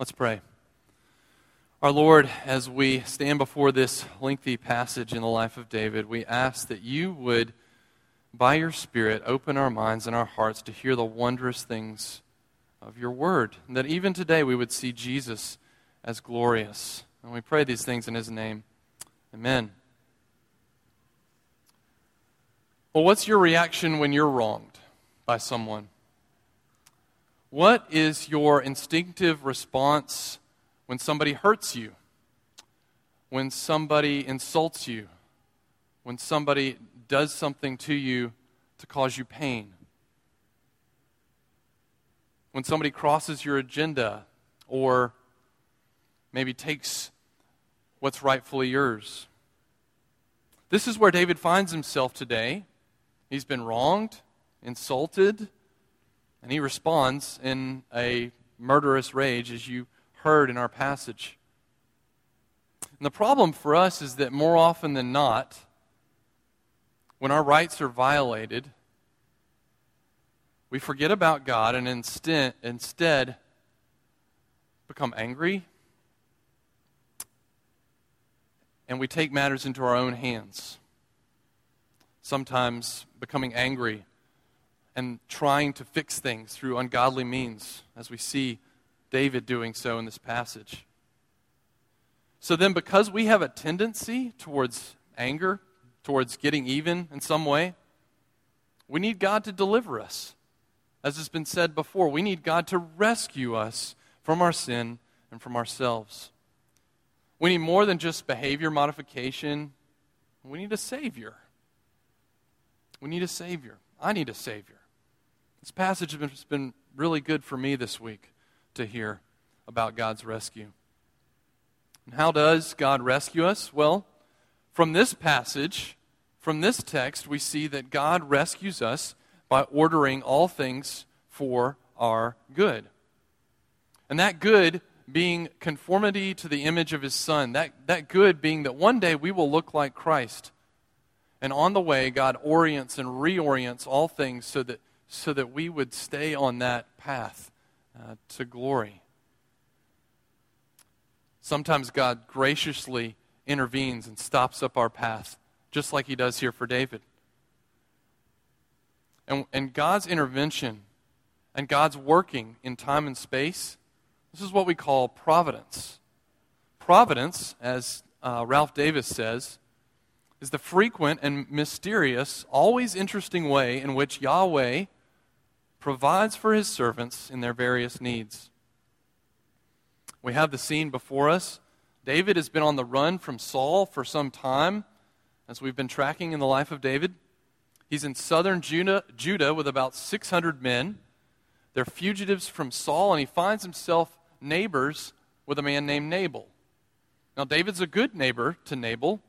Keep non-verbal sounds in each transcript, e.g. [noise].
Let's pray. Our Lord, as we stand before this lengthy passage in the life of David, we ask that you would, by your Spirit, open our minds and our hearts to hear the wondrous things of your word. And that even today we would see Jesus as glorious. And we pray these things in his name. Amen. Well, what's your reaction when you're wronged by someone? What is your instinctive response when somebody hurts you? When somebody insults you? When somebody does something to you to cause you pain? When somebody crosses your agenda or maybe takes what's rightfully yours? This is where David finds himself today. He's been wronged, insulted, and he responds in a murderous rage, as you heard in our passage. And the problem for us is that more often than not, when our rights are violated, we forget about God and instead, instead become angry and we take matters into our own hands. Sometimes becoming angry and trying to fix things through ungodly means, as we see David doing so in this passage. So then, because we have a tendency towards anger, towards getting even in some way, we need God to deliver us. As has been said before, we need God to rescue us from our sin and from ourselves. We need more than just behavior modification, we need a Savior. We need a Savior. I need a Savior. This passage has been really good for me this week to hear about God's rescue. And how does God rescue us? Well, from this passage, from this text, we see that God rescues us by ordering all things for our good. And that good being conformity to the image of his Son, that, that good being that one day we will look like Christ. And on the way, God orients and reorients all things so that so that we would stay on that path uh, to glory. Sometimes God graciously intervenes and stops up our path, just like he does here for David. And, and God's intervention and God's working in time and space, this is what we call providence. Providence, as uh, Ralph Davis says, is the frequent and mysterious, always interesting way in which Yahweh provides for his servants in their various needs. We have the scene before us. David has been on the run from Saul for some time, as we've been tracking in the life of David. He's in southern Judah, Judah with about 600 men. They're fugitives from Saul, and he finds himself neighbors with a man named Nabal. Now, David's a good neighbor to Nabal.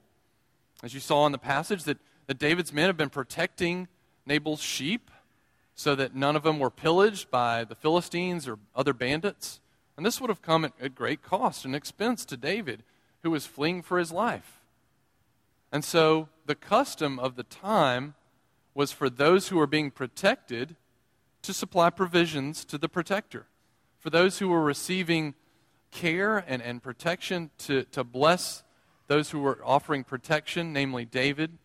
As you saw in the passage, that, that David's men have been protecting Nabal's sheep so that none of them were pillaged by the Philistines or other bandits. And this would have come at, at great cost and expense to David, who was fleeing for his life. And so the custom of the time was for those who were being protected to supply provisions to the protector. For those who were receiving care and, and protection to, to bless those who were offering protection, namely David,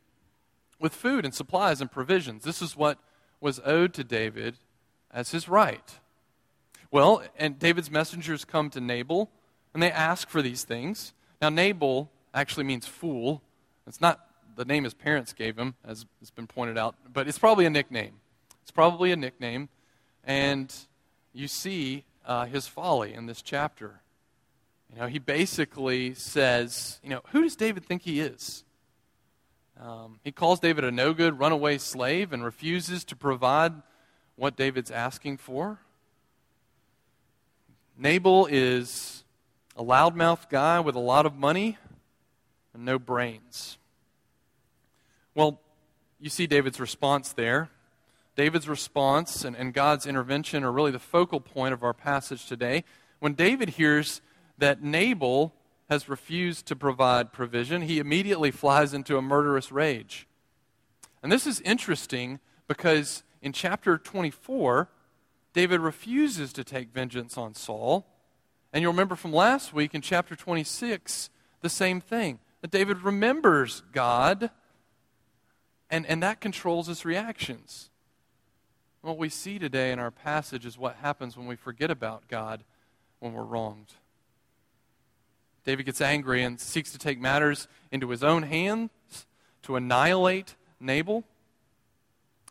with food and supplies and provisions. This is what was owed to David as his right. Well, and David's messengers come to Nabal and they ask for these things. Now, Nabal actually means fool. It's not the name his parents gave him, as has been pointed out, but it's probably a nickname. It's probably a nickname. And you see uh, his folly in this chapter. You know, he basically says, you know, who does David think he is? Um, he calls David a no good runaway slave and refuses to provide what David's asking for. Nabal is a loudmouth guy with a lot of money and no brains. Well, you see David's response there. David's response and, and God's intervention are really the focal point of our passage today. When David hears that Nabal has refused to provide provision, he immediately flies into a murderous rage. And this is interesting because in chapter 24, David refuses to take vengeance on Saul, And you'll remember from last week in chapter 26, the same thing that David remembers God, and, and that controls his reactions. What we see today in our passage is what happens when we forget about God when we're wronged. David gets angry and seeks to take matters into his own hands to annihilate Nabal.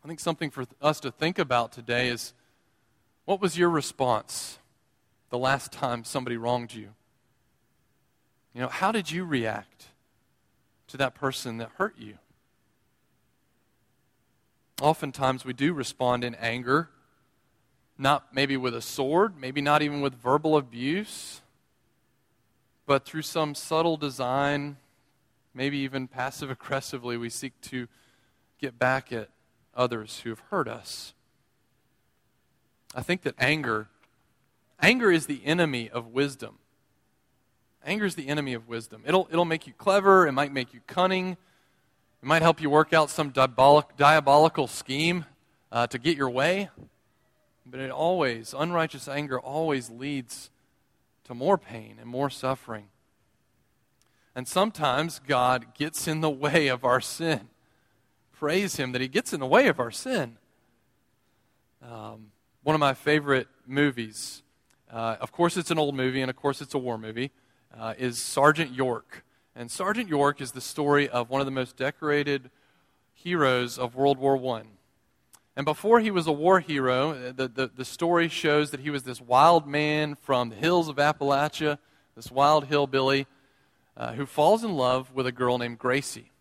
I think something for us to think about today is what was your response the last time somebody wronged you? You know, how did you react to that person that hurt you? Oftentimes we do respond in anger, not maybe with a sword, maybe not even with verbal abuse, but through some subtle design, maybe even passive aggressively, we seek to get back at others who have hurt us. I think that anger anger is the enemy of wisdom. Anger is the enemy of wisdom. It'll, it'll make you clever, it might make you cunning, it might help you work out some diabolic, diabolical scheme uh, to get your way. But it always, unrighteous anger always leads to more pain and more suffering. And sometimes God gets in the way of our sin. Praise Him that He gets in the way of our sin. Um, one of my favorite movies, uh, of course, it's an old movie, and of course, it's a war movie, uh, is Sergeant York. And Sergeant York is the story of one of the most decorated heroes of World War I. And before he was a war hero, uh, the, the, the, story shows that he was this wild man from the hills of Appalachia, this wild hillbilly, uh, who falls in love with a girl named Gracie.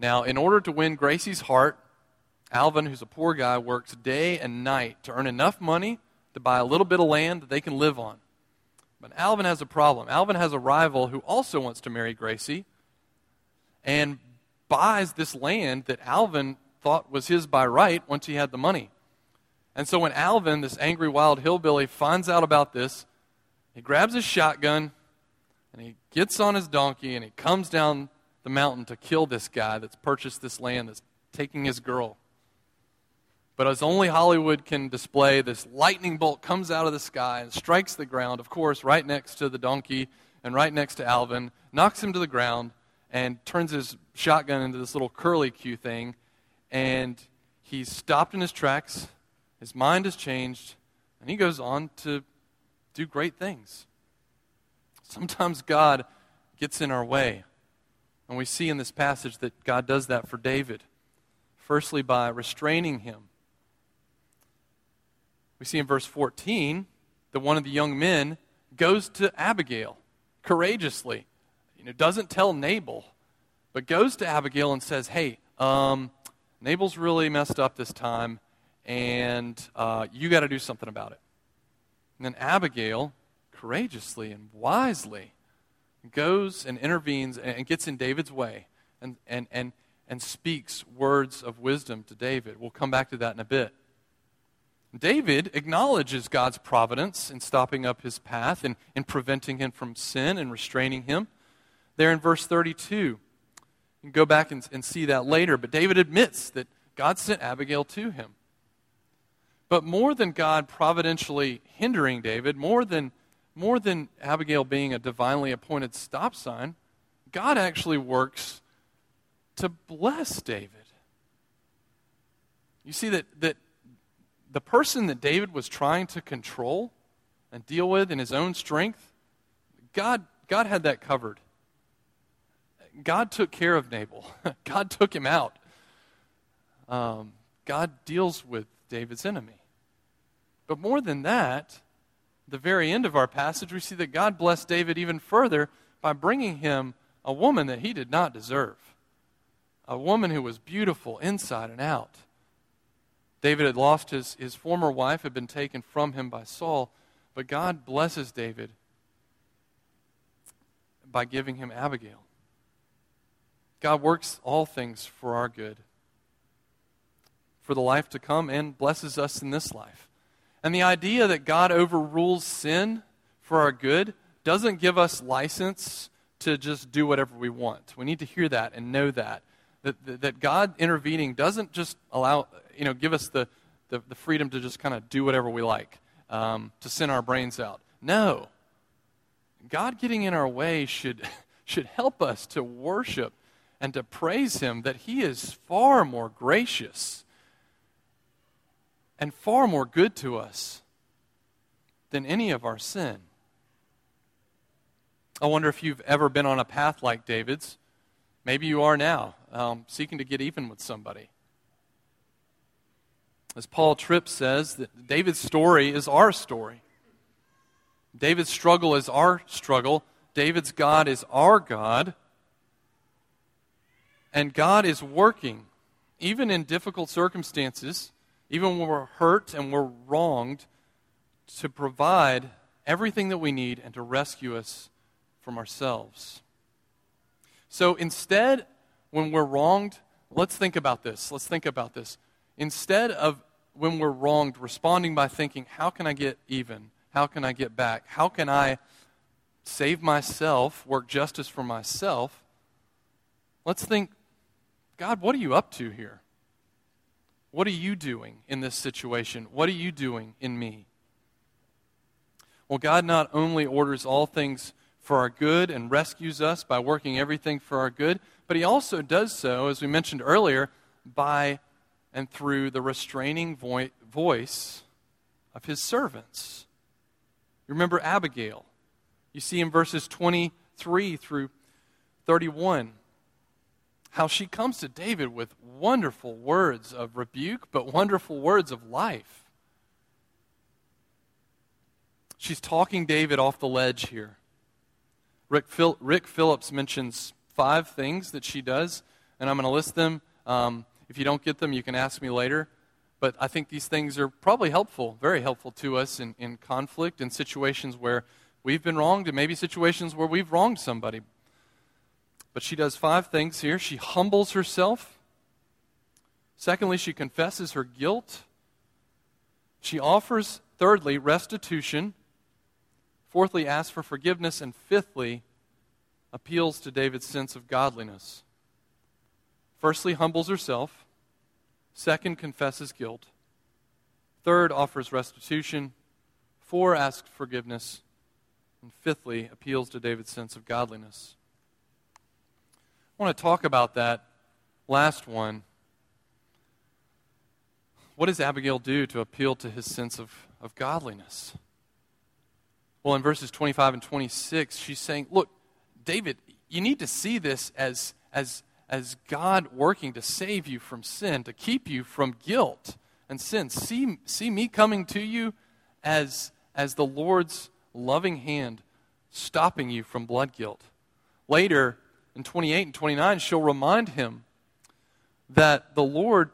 Now, in order to win Gracie's heart, Alvin, who's a poor guy, works day and night to earn enough money to buy a little bit of land that they can live on. But Alvin has a problem. Alvin has a rival who also wants to marry Gracie and buys this land that Alvin thought was his by right once he had the money. And so when Alvin, this angry wild hillbilly, finds out about this, he grabs his shotgun and he gets on his donkey and he comes down the mountain to kill this guy that's purchased this land that's taking his girl. But as only Hollywood can display, this lightning bolt comes out of the sky and strikes the ground, of course, right next to the donkey and right next to Alvin, knocks him to the ground, and turns his shotgun into this little curly Q thing and he's stopped in his tracks. His mind has changed, and he goes on to do great things. Sometimes God gets in our way. And we see in this passage that God does that for David. Firstly, by restraining him. We see in verse 14 that one of the young men goes to Abigail courageously. You know, doesn't tell Nabal, but goes to Abigail and says, Hey, um, Nabal's really messed up this time, and uh, you got to do something about it. And then Abigail, courageously and wisely, goes and intervenes and gets in David's way and, and, and, and speaks words of wisdom to David. We'll come back to that in a bit. David acknowledges God's providence in stopping up his path and in preventing him from sin and restraining him. There in verse 32, you can go back and, and see that later. But David admits that God sent Abigail to him. But more than God providentially hindering David, more than, more than Abigail being a divinely appointed stop sign, God actually works to bless David. You see that, that the person that David was trying to control and deal with in his own strength, God, God had that covered. God took care of Nabal. [laughs] God took him out. Um, God deals with David's enemy. But more than that, the very end of our passage, we see that God blessed David even further by bringing him a woman that he did not deserve. A woman who was beautiful inside and out. David had lost his, his former wife, had been taken from him by Saul, but God blesses David by giving him Abigail. God works all things for our good, for the life to come, and blesses us in this life. And the idea that God overrules sin for our good doesn't give us license to just do whatever we want. We need to hear that and know that. That, that God intervening doesn't just allow, you know, give us the, the, the freedom to just kind of do whatever we like, um, to sin our brains out. No. God getting in our way should, [laughs] should help us to worship and to praise Him that He is far more gracious and far more good to us than any of our sin. I wonder if you've ever been on a path like David's. Maybe you are now, um, seeking to get even with somebody. As Paul Tripp says, that David's story is our story. David's struggle is our struggle. David's God is our God. And God is working, even in difficult circumstances, even when we're hurt and we're wronged, to provide everything that we need and to rescue us from ourselves. So instead, when we're wronged, let's think about this. Let's think about this. Instead of when we're wronged, responding by thinking, how can I get even? How can I get back? How can I save myself, work justice for myself? Let's think, God, what are you up to here? What are you doing in this situation? What are you doing in me? Well, God not only orders all things for our good and rescues us by working everything for our good, but He also does so, as we mentioned earlier, by and through the restraining vo- voice of His servants. You Remember Abigail. You see in verses 23 through 31 how she comes to David with wonderful words of rebuke, but wonderful words of life. She's talking David off the ledge here. Rick, Phil, Rick Phillips mentions five things that she does, and I'm going to list them. Um, if you don't get them, you can ask me later. But I think these things are probably helpful, very helpful to us in, in conflict and situations where we've been wronged and maybe situations where we've wronged somebody. But she does five things here. She humbles herself. Secondly, she confesses her guilt. She offers, thirdly, restitution. Fourthly, asks for forgiveness. And fifthly, appeals to David's sense of godliness. Firstly, humbles herself. Second, confesses guilt. Third, offers restitution. Four, asks forgiveness. And fifthly, appeals to David's sense of godliness. I want to talk about that last one. What does Abigail do to appeal to his sense of, of godliness? Well, in verses 25 and 26, she's saying, Look, David, you need to see this as, as as God working to save you from sin, to keep you from guilt and sin. See, see me coming to you as, as the Lord's loving hand stopping you from blood guilt. Later, in 28 and 29, she'll remind him that the Lord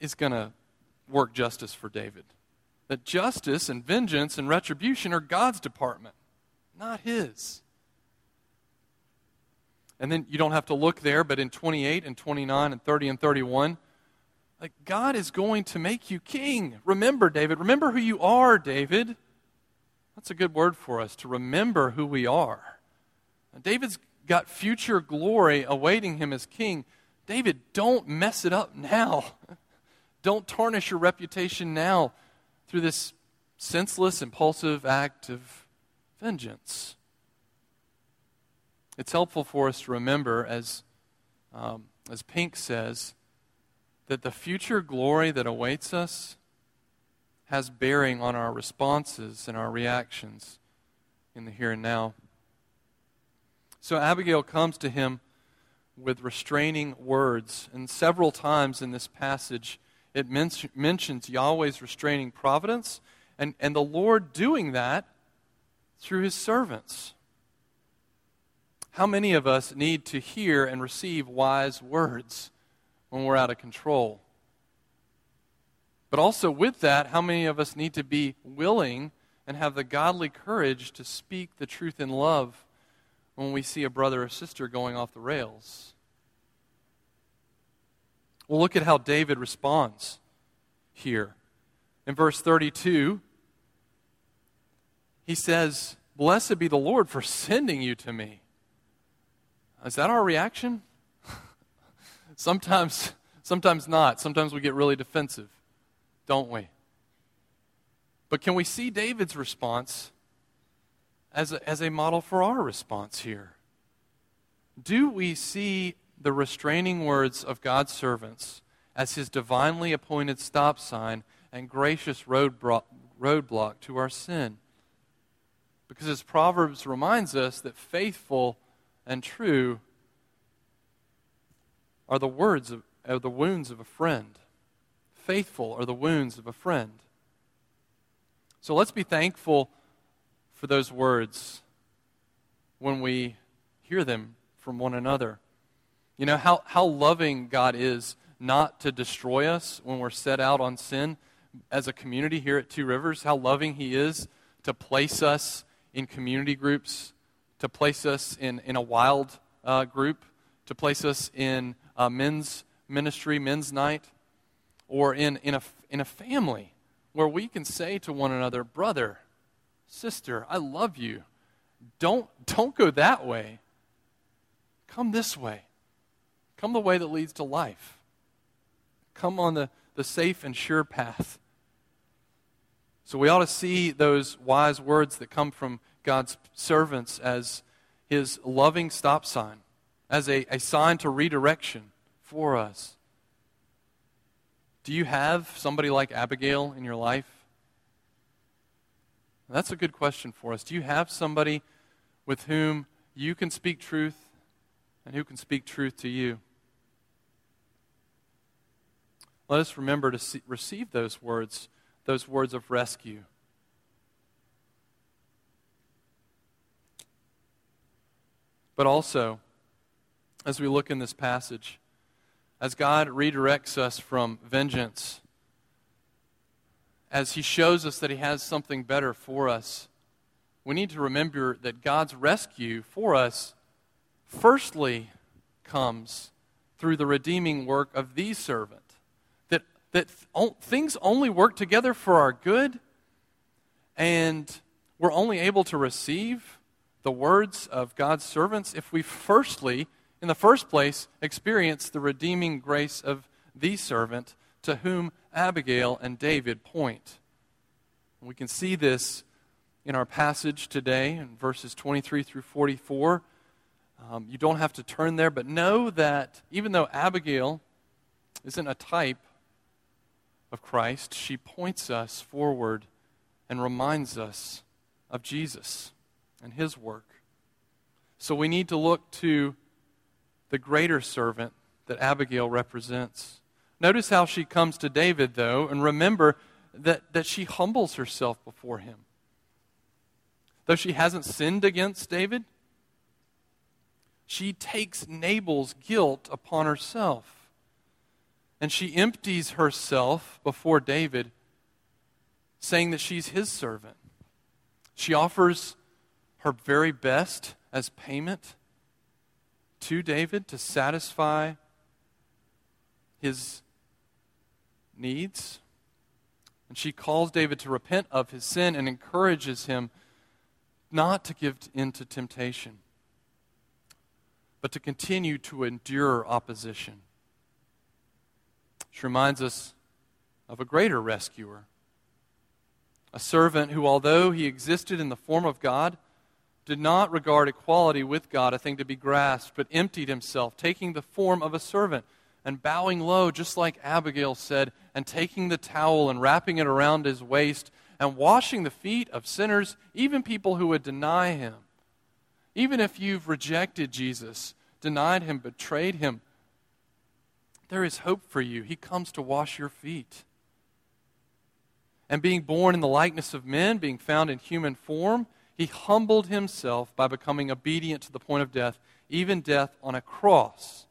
is going to work justice for David. That justice and vengeance and retribution are God's department, not his. And then you don't have to look there, but in 28 and 29 and 30 and 31, like God is going to make you king. Remember, David. Remember who you are, David. That's a good word for us to remember who we are. David's got future glory awaiting him as king. David, don't mess it up now. [laughs] don't tarnish your reputation now through this senseless, impulsive act of vengeance. It's helpful for us to remember, as, um, as Pink says, that the future glory that awaits us has bearing on our responses and our reactions in the here and now. So Abigail comes to him with restraining words, and several times in this passage it men- mentions Yahweh's restraining providence and, and the Lord doing that through his servants. How many of us need to hear and receive wise words when we're out of control? But also, with that, how many of us need to be willing and have the godly courage to speak the truth in love when we see a brother or sister going off the rails? Well, look at how David responds here. In verse 32, he says, Blessed be the Lord for sending you to me. Is that our reaction? [laughs] sometimes, sometimes not. Sometimes we get really defensive, don't we? But can we see David's response? As a, as a model for our response here? Do we see the restraining words of God's servants as his divinely appointed stop sign and gracious roadblock, roadblock to our sin? Because as Proverbs reminds us that faithful and true are the words of, are the wounds of a friend. Faithful are the wounds of a friend. So let's be thankful for those words when we hear them from one another. You know how, how loving God is not to destroy us when we're set out on sin as a community here at Two Rivers, how loving He is to place us in community groups, to place us in, in a wild uh, group, to place us in a men's ministry, men's night, or in, in, a, in a family where we can say to one another, brother, sister, I love you. Don't, don't go that way. Come this way. Come the way that leads to life. Come on the, the safe and sure path. So we ought to see those wise words that come from God's servants as his loving stop sign, as a, a sign to redirection for us. Do you have somebody like Abigail in your life? That's a good question for us. Do you have somebody with whom you can speak truth and who can speak truth to you? Let us remember to see, receive those words, those words of rescue. But also, as we look in this passage, as God redirects us from vengeance, as He shows us that He has something better for us, we need to remember that God's rescue for us firstly comes through the redeeming work of the servant. That, that things only work together for our good, and we're only able to receive the words of God's servants if we firstly in the first place, experience the redeeming grace of the servant to whom Abigail and David point. We can see this in our passage today in verses 23 through 44. Um, you don't have to turn there, but know that even though Abigail isn't a type of Christ, she points us forward and reminds us of Jesus and his work. So we need to look to the greater servant that Abigail represents. Notice how she comes to David, though, and remember that, that she humbles herself before him. Though she hasn't sinned against David, she takes Nabal's guilt upon herself. And she empties herself before David, saying that she's his servant. She offers her very best as payment to David to satisfy his needs. And she calls David to repent of his sin and encourages him not to give in to temptation, but to continue to endure opposition. She reminds us of a greater rescuer, a servant who, although he existed in the form of God, did not regard equality with God a thing to be grasped, but emptied himself, taking the form of a servant and bowing low, just like Abigail said, and taking the towel and wrapping it around his waist and washing the feet of sinners, even people who would deny him. Even if you've rejected Jesus, denied him, betrayed him, there is hope for you. He comes to wash your feet. And being born in the likeness of men, being found in human form, he humbled himself by becoming obedient to the point of death, even death on a cross.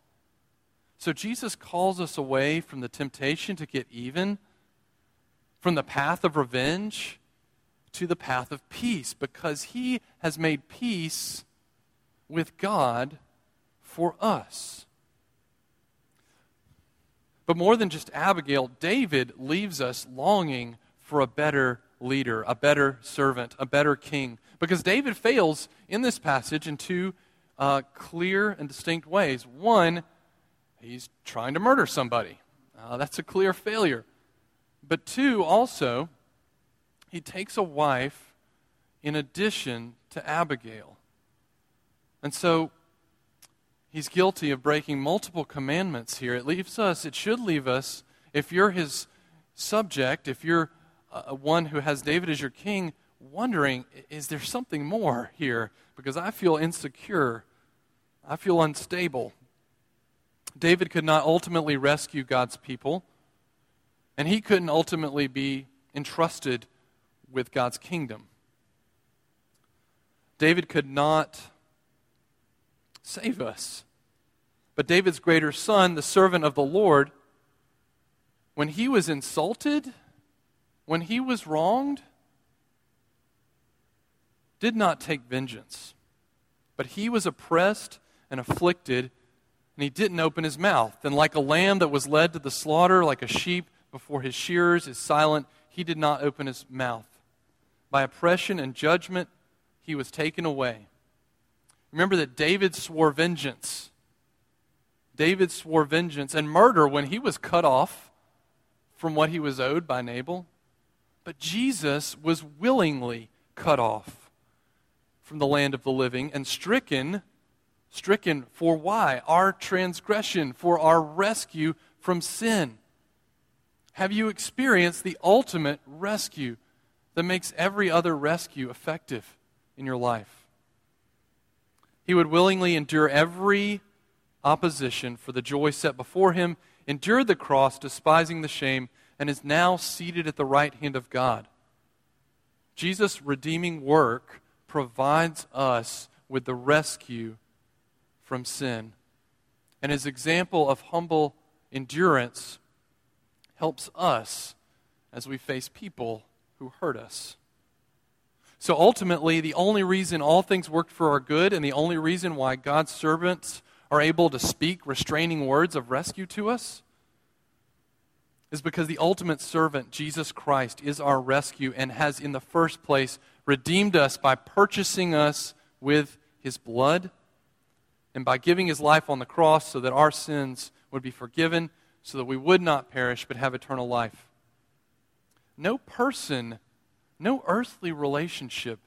So Jesus calls us away from the temptation to get even, from the path of revenge to the path of peace, because he has made peace with God for us. But more than just Abigail, David leaves us longing for a better leader, a better servant, a better king. Because David fails in this passage in two uh, clear and distinct ways. One, he's trying to murder somebody. Uh, that's a clear failure. But two, also, he takes a wife in addition to Abigail. And so he's guilty of breaking multiple commandments here. It leaves us, it should leave us, if you're his subject, if you're uh, one who has David as your king, wondering, is there something more here? Because I feel insecure. I feel unstable. David could not ultimately rescue God's people, and he couldn't ultimately be entrusted with God's kingdom. David could not save us. But David's greater son, the servant of the Lord, when he was insulted, when he was wronged, did not take vengeance. But he was oppressed and afflicted, and he didn't open his mouth. And like a lamb that was led to the slaughter, like a sheep before his shearers is silent, he did not open his mouth. By oppression and judgment, he was taken away. Remember that David swore vengeance. David swore vengeance and murder when he was cut off from what he was owed by Nabal. But Jesus was willingly cut off from the land of the living and stricken stricken for why? Our transgression, for our rescue from sin. Have you experienced the ultimate rescue that makes every other rescue effective in your life? He would willingly endure every opposition for the joy set before him, endured the cross, despising the shame, and is now seated at the right hand of God. Jesus' redeeming work provides us with the rescue from sin. And his example of humble endurance helps us as we face people who hurt us. So ultimately, the only reason all things work for our good and the only reason why God's servants are able to speak restraining words of rescue to us is because the ultimate servant, Jesus Christ, is our rescue and has, in the first place, redeemed us by purchasing us with his blood and by giving his life on the cross so that our sins would be forgiven, so that we would not perish but have eternal life. No person no earthly relationship.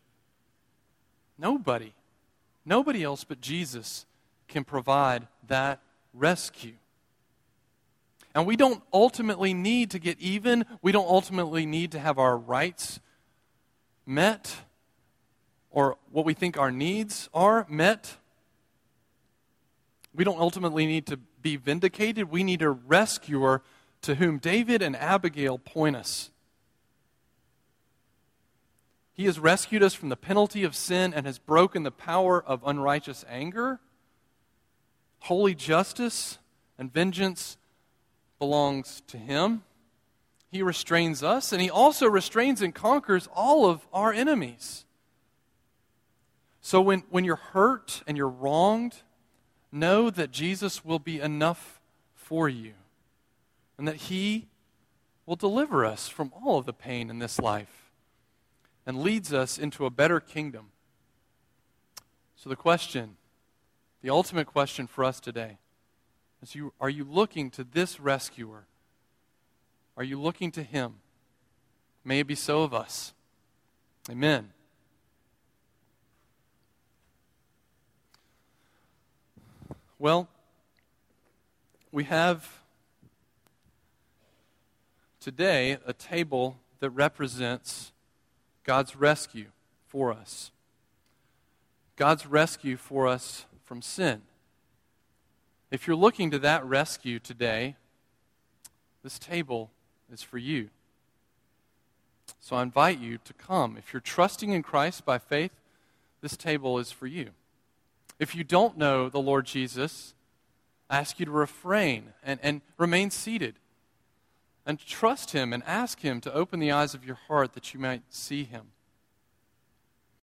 Nobody, nobody else but Jesus can provide that rescue. And we don't ultimately need to get even. We don't ultimately need to have our rights met or what we think our needs are met. We don't ultimately need to be vindicated. We need a rescuer to whom David and Abigail point us. He has rescued us from the penalty of sin and has broken the power of unrighteous anger. Holy justice and vengeance belongs to Him. He restrains us, and He also restrains and conquers all of our enemies. So when, when you're hurt and you're wronged, know that Jesus will be enough for you and that He will deliver us from all of the pain in this life and leads us into a better kingdom. So, the question, the ultimate question for us today is you, are you looking to this rescuer? Are you looking to him? May it be so of us. Amen. Well, we have today a table that represents God's rescue for us. God's rescue for us from sin. If you're looking to that rescue today, this table is for you. So I invite you to come. If you're trusting in Christ by faith, this table is for you. If you don't know the Lord Jesus, I ask you to refrain and, and remain seated and trust Him and ask Him to open the eyes of your heart that you might see Him.